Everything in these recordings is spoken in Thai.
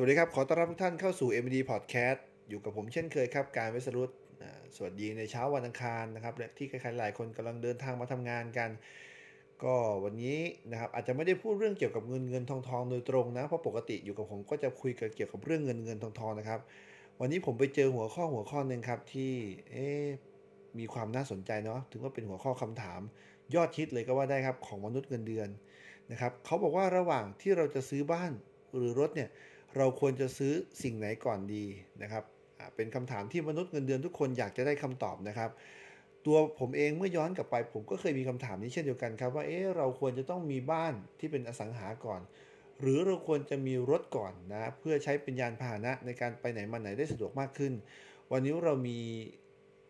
สวัสดีครับ ขอต้อนรับทุกท่านเข้าสู่ MD Podcast อยู่กับผมเช่นเคยครับ การวิสรุตสวัสดีในเช้าวันอังคารนะครับและที่ใครๆหลายคนกำลังเดินทางมาทำงานกัน ก็วันนี้นะครับอาจจะไม่ได้พูดเรื่องเกี่ยวกับเงินเงินทองทองโดยตรงนะ เพราะปกติอยู่กับผมก็จะคุยเกี่ยวกับเรื่องเงินเงินทองทองนะครับ วันนี้ผมไปเจอหัวข้อหัวข้อหนึ่งครับที่เอ๊มีความน่าสนใจเนาะถึงว่าเป็นหัวข้อคำถาม ยอดฮิตเลยก็ว่าได้ครับของมนุษย์เงินเดือนนะครับเขาบอกว่าระหว่างที่เราจะซื้อบ้านหรือรถเนี่ย เราควรจะซื้อสิ่งไหนก่อนดีนะครับเป็นคำถามที่มนุษย์เงินเดือนทุกคนอยากจะได้คำตอบนะครับ ตัวผมเองเมื่อย้อนกลับไป ผมก็เคยมีคำถามนี้เช่นเดียวกันครับว่าเอ๊ะเราควรจะต้องมีบ้านที่เป็นอสังหาก่อน หรือเราควรจะมีรถก่อนนะเพื่อใช้เป็นยานพาหนะในการไปไหนมาไหนได้สะดวกมากขึ้น วันนี้เรามี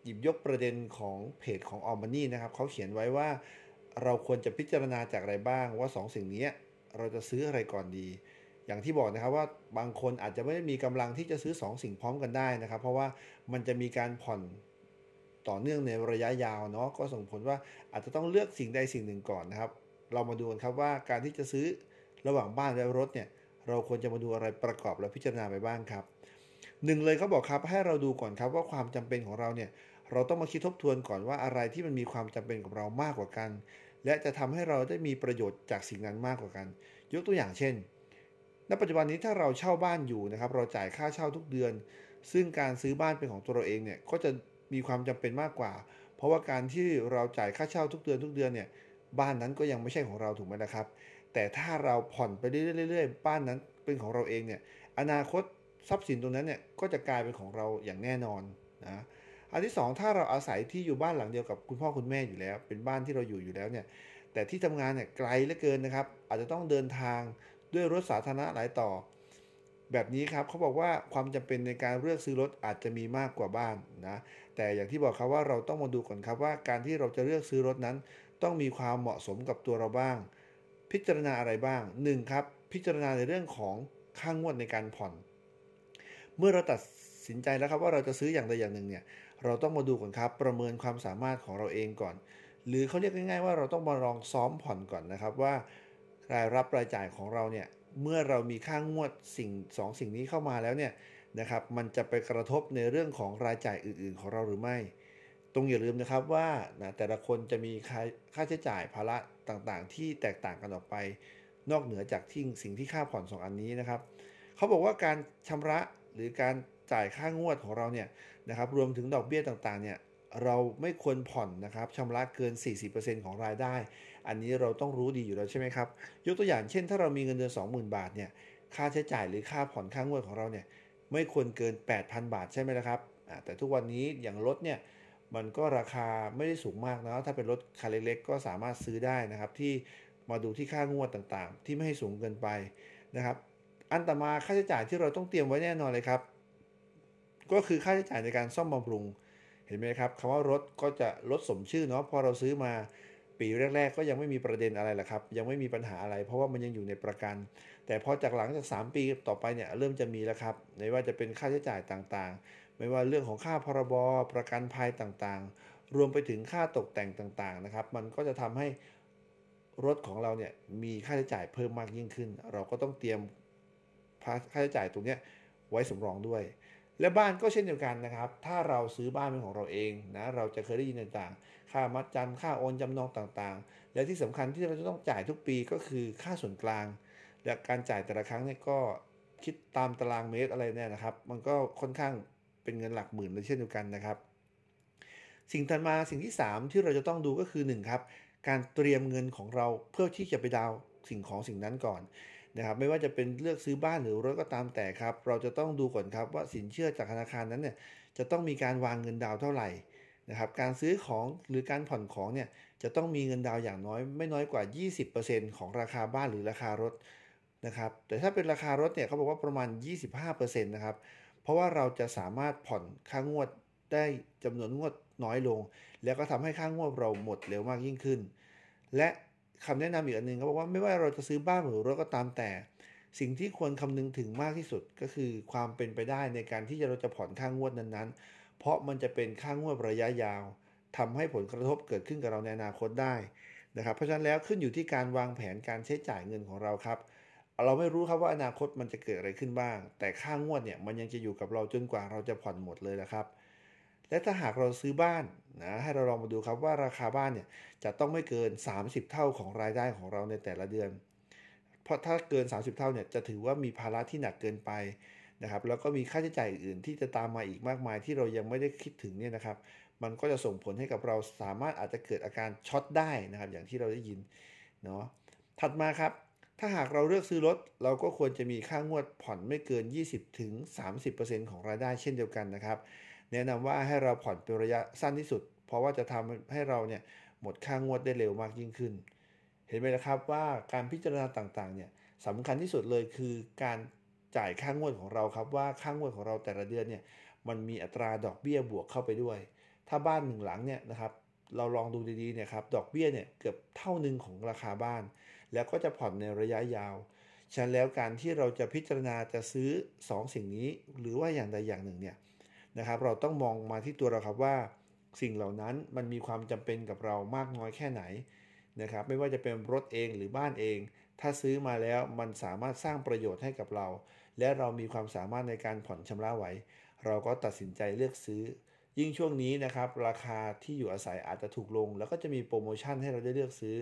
หยิบยกประเด็นของเพจของออมมานี่นะครับเขาเขียนไว้ว่าเราควรจะพิจารณาจากอะไรบ้างว่า2สิ่งนี้เราจะซื้ออะไรก่อนดี อย่างที่บอกนะครับว่าบางคนอาจจะไม่ได้มีกำลังที่จะซื้อ2สิ่งพร้อมกันได้นะครับ เพราะว่ามันจะมีการผ่อนต่อเนื่องในระยะยาวเนาะก็ส่งผลว่าอาจจะต้องเลือกสิ่งใดสิ่งหนึ่งก่อนนะครับ เรามาดูกันครับว่าการที่จะซื้อระหว่างบ้านและรถเนี่ยเราควรจะมาดูอะไรประกอบและพิจารณาไปบ้างครับหนึ่งเลยเขาบอกครับให้เราดูก่อนครับว่าความจำเป็นของเราเนี่ยเราต้องมาคิดทบทวนก่อนว่าอะไรที่มันมีความจำเป็นกับเรามากกว่ากัน และจะทำให้เราได้มีประโยชน์จากสิ่งนั้นมากกว่ากัน ยกตัวอย่างเช่น ณปัจจุบันนี้ถ้าเราเช่าบ้านอยู่นะครับ เราจ่ายค่าเช่าทุกเดือน ซึ่งการซื้อบ้านเป็นของตัวเราเองเนี่ยก็จะมีความจำเป็นมากกว่า เพราะว่าการที่เราจ่ายค่าเช่าทุกเดือนทุกเดือนเนี่ยบ้านนั้นก็ยังไม่ใช่ของเราถูกไหมนะครับ แต่ถ้าเราผ่อนไปเรื่อยๆบ้านนั้นเป็นของเราเองเนี่ยอนาคตทรัพย์สินตรงนั้นเนี่ยก็จะกลายเป็นของเราอย่างแน่นอนนะอันที่ 2 ถ้าเราอาศัยที่อยู่บ้านหลังเดียวกับคุณพ่อคุณแม่อยู่แล้ว เป็นบ้านที่เราอยู่อยู่แล้วเนี่ยแต่ที่ทำงานเนี่ยไกลเหลือเกินนะครับ อาจจะต้องเดินทาง ด้วยรถสาธารณะหลายต่อ แบบนี้ครับเขาบอกว่าความจำเป็นในการเลือกซื้อรถอาจจะมีมากกว่าบ้านนะแต่อย่างที่บอกครับว่าเราต้องมาดูก่อนครับว่าการที่เราจะเลือกซื้อรถนั้น ต้องมีความเหมาะสมกับตัวเราบ้าง พิจารณาอะไรบ้าง 1. ครับพิจารณาในเรื่องของค่างวดในการผ่อน เมื่อเราตัดสินใจแล้วครับว่าเราจะซื้ออย่างใดอย่างหนึ่งเนี่ยเราต้องมาดูก่อนครับประเมินความสามารถของเราเองก่อน หรือเขาเรียกง่ายๆว่าเราต้องมาลองซ้อมผ่อนก่อนนะครับว่า รายรับรายจ่ายของเราเนี่ยเมื่อเรามีค่างวดสิ่ง2สสิ่งนี้เข้ามาแล้วเนี่ยนะครับมันจะไปกระทบในเรื่องของรายจ่ายอื่น ๆ ของเราหรือไม่ ตรงอย่าลืมนะครับว่านะแต่ละคนจะมีค่าค่าใช้จ่ายภาระต่างๆ ที่แตกต่างกันออกไป นอกเหนือจากที่สิ่งที่ค่าผ่อน 2 อันนี้นะครับเขาบอกว่าการชำระหรือการจ่ายค่างวดของเราเนี่ยนะครับรวมถึงดอกเบี้ยต่างๆเนี่ย เราไม่ควรผ่อนนะครับชำระเกิน 40%ของรายได้ อันนี้เราต้องรู้ดีอยู่แล้วใช่ไหมครับ ยกตัวอย่างเช่น ถ้าเรามีเงินเดือน 20,000 บาทเนี่ย ค่าใช้จ่ายหรือค่าผ่อนค่างวดของเราเนี่ย ไม่ควรเกิน 8,000 บาทใช่ไหมล่ะครับ แต่ทุกวันนี้อย่างรถเนี่ย มันก็ราคาไม่ได้สูงมากนะ ถ้าเป็นรถคันเล็กๆ ก็สามารถซื้อได้นะครับที่มาดูที่ค่างวดต่างๆ ที่ไม่ให้สูงเกินไปนะครับ อันต่อมาค่าใช้จ่ายที่เราต้องเตรียมไว้แน่นอนเลยครับ ก็คือค่าใช้จ่ายในการซ่อมบำรุง เห็นไหมครับคำว่ารถก็จะรถสมชื่อเนาะพอเราซื้อมาปีแรก ๆ ก็ยังไม่มีประเด็นอะไรหรอกครับ ยังไม่มีปัญหาอะไร เพราะว่ามันยังอยู่ในประกัน แต่พอจากหลังจาก 3 ปีต่อไปเนี่ยเริ่มจะมีแล้วครับไม่ว่าจะเป็นค่าใช้จ่ายต่างๆ ไม่ว่าเรื่องของค่าพรบประกันภัยต่างๆ รวมไปถึงค่าตกแต่งต่างๆนะครับ มันก็จะทำให้รถของเราเนี่ยมีค่าใช้จ่ายเพิ่มมากยิ่งขึ้น เราก็ต้องเตรียมค่าใช้จ่ายตรงนี้ไว้สำรองด้วย และบ้านก็เช่นเดียวกันนะครับ ถ้าเราซื้อบ้านเป็นของเราเองนะ เราจะเคยได้ยินต่างๆ ค่ามัดจำค่าโอนจำนองต่างๆ และที่สำคัญที่เราจะต้องจ่ายทุกปีก็คือค่าส่วนกลาง และการจ่ายแต่ละครั้งเนี่ยก็คิดตามตารางเมตรอะไรเนี่ยนะครับ มันก็ค่อนข้างเป็นเงินหลักหมื่นเลยเช่นเดียวกันนะครับ สิ่งถัดมาสิ่งที่ 3 ที่เราจะต้องดูก็คือ1ครับ การเตรียมเงินของเราเพื่อที่จะไปดาวสิ่งของสิ่งนั้นก่อน นะครับไม่ว่าจะเป็นเลือกซื้อบ้านหรือรถก็ตามแต่ครับ เราจะต้องดูก่อนครับว่าสินเชื่อจากธนาคารนั้นเนี่ยจะต้องมีการวางเงินดาวเท่าไหร่นะครับการซื้อของหรือการผ่อนของเนี่ยจะต้องมีเงินดาวอย่างน้อยไม่น้อยกว่า 20%ของราคาบ้านหรือราคารถนะครับแต่ถ้าเป็นราคารถเนี่ยเขาบอกว่าประมาณ 25%นะครับเพราะว่าเราจะสามารถผ่อนค่างวดได้จำนวนงวดน้อยลง แล้วก็ทำให้ค่างวดเราหมดเร็วมากยิ่งขึ้น และ คำแนะนำอีกอันหนึ่งเขาบอกว่าไม่ว่าเราจะซื้อบ้านหรือรถก็ตามแต่ สิ่งที่ควรคำนึงถึงมากที่สุดก็คือความเป็นไปได้ในการที่เราจะผ่อนค่างวดนั้นๆ เพราะมันจะเป็นค่างวดระยะยาวทำให้ผลกระทบเกิดขึ้นกับเราในอนาคตได้นะครับ เพราะฉะนั้นแล้วขึ้นอยู่ที่การวางแผนการใช้จ่ายเงินของเราครับ เราไม่รู้ครับว่าอนาคตมันจะเกิดอะไรขึ้นบ้าง แต่ค่างวดเนี่ยมันยังจะอยู่กับเราจนกว่าเราจะผ่อนหมดเลยนะครับ และถ้าหากเราซื้อบ้านนะให้เราลองมาดูครับว่าราคาบ้านเนี่ยจะต้องไม่เกิน 30 เท่าของรายได้ของเราในแต่ละเดือน เพราะถ้าเกิน 30 เท่าเนี่ยจะถือว่ามีภาระที่หนักเกินไปนะครับแล้วก็มีค่าใช้จ่ายอื่นที่จะตามมาอีกมากมายที่เรายังไม่ได้คิดถึงเนี่ยนะครับ มันก็จะส่งผลให้กับเราสามารถอาจจะเกิดอาการช็อตได้นะครับ อย่างที่เราได้ยินเนาะถัดมาครับ ถ้าหากเราเลือกซื้อรถ เราก็ควรจะมีค่างวดผ่อนไม่เกิน 20-30%ของรายได้เช่นเดียวกันนะครับ แนะนำว่าให้เราผ่อนเป็นระยะสั้นที่สุด เพราะว่าจะทำให้เราเนี่ยหมดค่างวดได้เร็วมากยิ่งขึ้น เห็นไหมนะครับว่าการพิจารณาต่างๆเนี่ยสำคัญที่สุดเลยคือการจ่ายค่างวดของเราครับว่าค่างวดของเราแต่ละเดือนเนี่ยมันมีอัตราดอกเบี้ยบวกเข้าไปด้วย ถ้าบ้านหนึ่งหลังเนี่ยนะครับเราลองดูดีๆเนี่ยครับดอกเบี้ยเนี่ยเกือบเท่าหนึ่งของราคาบ้าน แล้วก็จะผ่อนในระยะยาวฉะนั้นแล้วการที่เราจะพิจารณาจะซื้อ 2 สิ่งนี้ หรือว่าอย่างใดอย่างหนึ่งเนี่ย นะครับ เราต้องมองมาที่ตัวเราครับว่า สิ่งเหล่านั้นมันมีความจำเป็นกับเรามากน้อยแค่ไหนนะครับ ไม่ว่าจะเป็นรถเองหรือบ้านเอง ถ้าซื้อมาแล้วมันสามารถสร้างประโยชน์ให้กับเรา และเรามีความสามารถในการผ่อนชำระไหว เราก็ตัดสินใจเลือกซื้อ ยิ่งช่วงนี้นะครับ ราคาที่อยู่อาศัยอาจจะถูกลง แล้วก็จะมีโปรโมชั่นให้เราได้เลือกซื้อ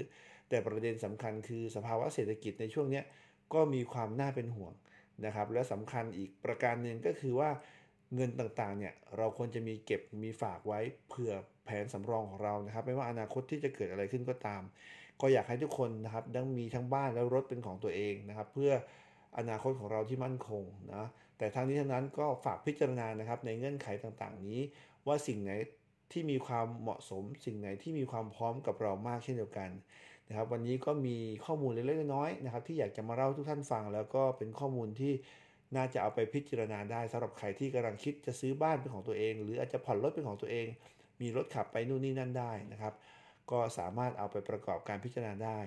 แต่ประเด็นสำคัญคือสภาวะเศรษฐกิจในช่วงนี้ก็มีความน่าเป็นห่วงนะครับ และสำคัญอีกประการหนึ่งก็คือว่า เงินต่างๆเนี่ยเราควรจะมีเก็บมีฝากไว้เผื่อแผนสำรองของเรานะครับ ไม่ว่าอนาคตที่จะเกิดอะไรขึ้นก็ตาม ก็อยากให้ทุกคนนะครับดังมีทั้งบ้านและรถเป็นของตัวเองนะครับ เพื่ออนาคตของเราที่มั่นคงนะแต่ทั้งนี้ทั้งนั้นก็ฝากพิจารณานะครับในเงื่อนไขต่างๆ นี้ ว่าสิ่งไหนที่มีความเหมาะสม สิ่งไหนที่มีความพร้อมกับเรามากเช่นเดียวกันนะครับ วันนี้ก็มีข้อมูลเล็กๆน้อยๆนะครับ ที่อยากจะมาเล่าทุกท่านฟัง แล้วก็เป็นข้อมูลที่ น่าจะเอาไปพิจารณาได้สำหรับใครที่กำลังคิดจะซื้อบ้านเป็นของตัวเอง หรืออาจจะผ่อนรถเป็นของตัวเอง มีรถขับไปนู่นนี่นั่นได้นะครับ ก็สามารถเอาไปประกอบการพิจารณาได้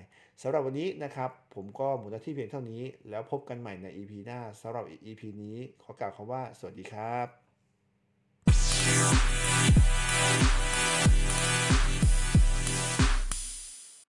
สำหรับวันนี้นะครับ ผมก็หมดหน้าที่เพียงเท่านี้ แล้วพบกันใหม่ใน EP หน้าสำหรับ EP นี้ขอกล่าวคำว่า สวัสดีครับ